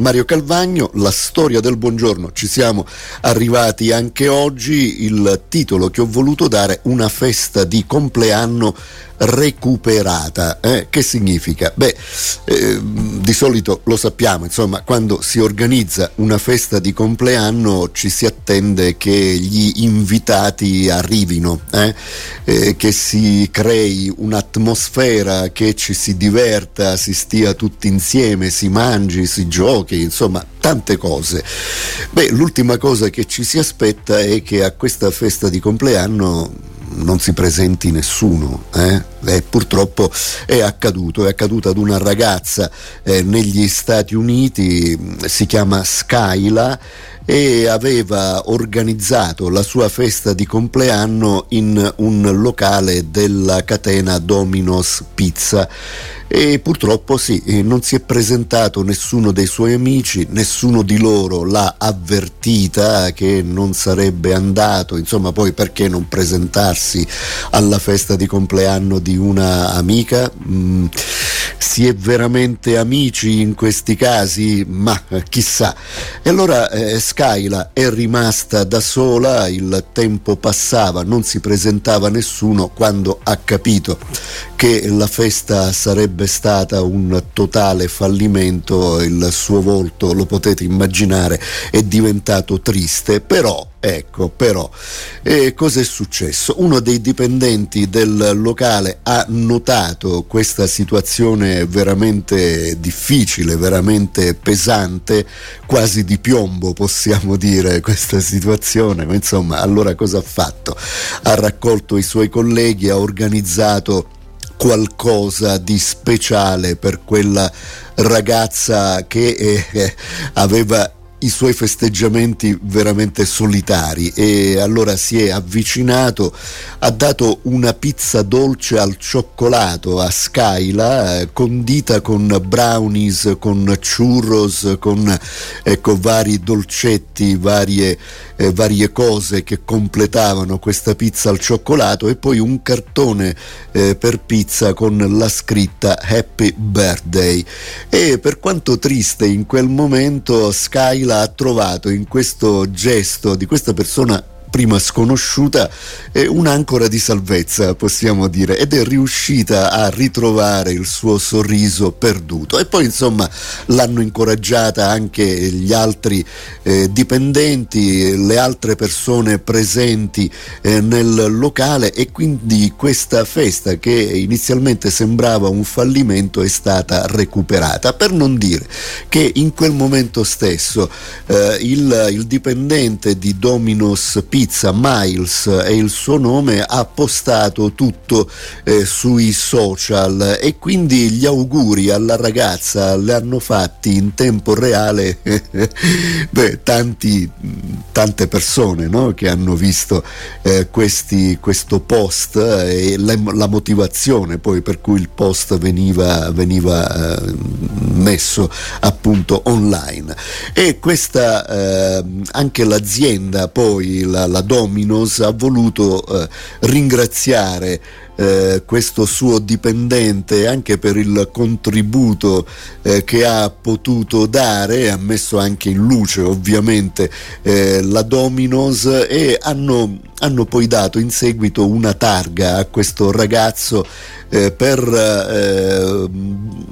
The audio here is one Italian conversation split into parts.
Mario Calvagno, la storia del buongiorno, ci siamo arrivati anche oggi, il titolo che ho voluto dare, una festa di compleanno recuperata. Eh? Che significa? Beh, eh, di solito lo sappiamo, insomma, quando si organizza una festa di compleanno ci si attende che gli invitati arrivino, eh? eh che si crei un'atmosfera, che ci si diverta, si stia tutti insieme, si mangi, si giochi, insomma, tante cose. Beh, l'ultima cosa che ci si aspetta è che a questa festa di compleanno non si presenti nessuno. Eh? Eh, purtroppo è accaduto, è accaduto ad una ragazza eh, negli Stati Uniti, si chiama Skyla e aveva organizzato la sua festa di compleanno in un locale della catena Domino's Pizza e purtroppo sì, non si è presentato nessuno dei suoi amici, nessuno di loro l'ha avvertita che non sarebbe andato, insomma poi perché non presentarsi alla festa di compleanno di una amica? Mm, si è veramente amici in questi casi? Ma chissà. E allora eh, Skyla è rimasta da sola, il tempo passava, non si presentava nessuno quando ha capito che la festa sarebbe stata un totale fallimento, il suo volto, lo potete immaginare, è diventato triste, però Ecco, però, eh, cosa successo? Uno dei dipendenti del locale ha notato questa situazione veramente difficile, veramente pesante, quasi di piombo possiamo dire questa situazione, ma insomma, allora cosa ha fatto? Ha raccolto i suoi colleghi, ha organizzato qualcosa di speciale per quella ragazza che eh, aveva i suoi festeggiamenti veramente solitari e allora si è avvicinato, ha dato una pizza dolce al cioccolato a Skyla, eh, condita con brownies, con churros, con ecco, vari dolcetti, varie, eh, varie cose che completavano questa pizza al cioccolato e poi un cartone eh, per pizza con la scritta Happy Birthday. E per quanto triste in quel momento Skyla ha trovato in questo gesto di questa persona prima sconosciuta, è un'ancora di salvezza, possiamo dire, ed è riuscita a ritrovare il suo sorriso perduto. E poi, insomma, l'hanno incoraggiata anche gli altri eh, dipendenti, le altre persone presenti eh, nel locale e quindi questa festa che inizialmente sembrava un fallimento è stata recuperata. Per non dire che in quel momento stesso eh, il, il dipendente di Dominos Pizza Pizza, Miles è il suo nome, ha postato tutto eh, sui social e quindi gli auguri alla ragazza le hanno fatti in tempo reale beh, tanti, tante persone no? che hanno visto eh, questi, questo post e la, la, motivazione poi per cui il post veniva, veniva eh, messo appunto online. E questa eh, anche l'azienda poi la, la Dominos ha voluto eh, ringraziare eh, questo suo dipendente anche per il contributo eh, che ha potuto dare, ha messo anche in luce ovviamente eh, la Dominos e hanno, hanno, poi dato in seguito una targa a questo ragazzo eh, per eh,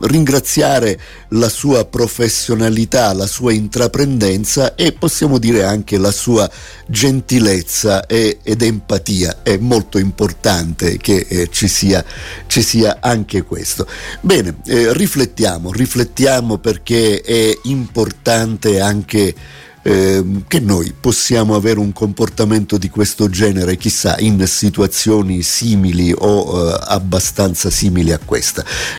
ringraziare la sua professionalità, la sua intraprendenza e possiamo dire anche la sua gentilezza e, ed empatia. È molto importante che eh, ci, sia, ci, sia, anche questo. Bene, eh, riflettiamo, riflettiamo perché è importante anche eh, che noi possiamo avere un comportamento di questo genere, chissà, in situazioni simili o eh, abbastanza simili a questa.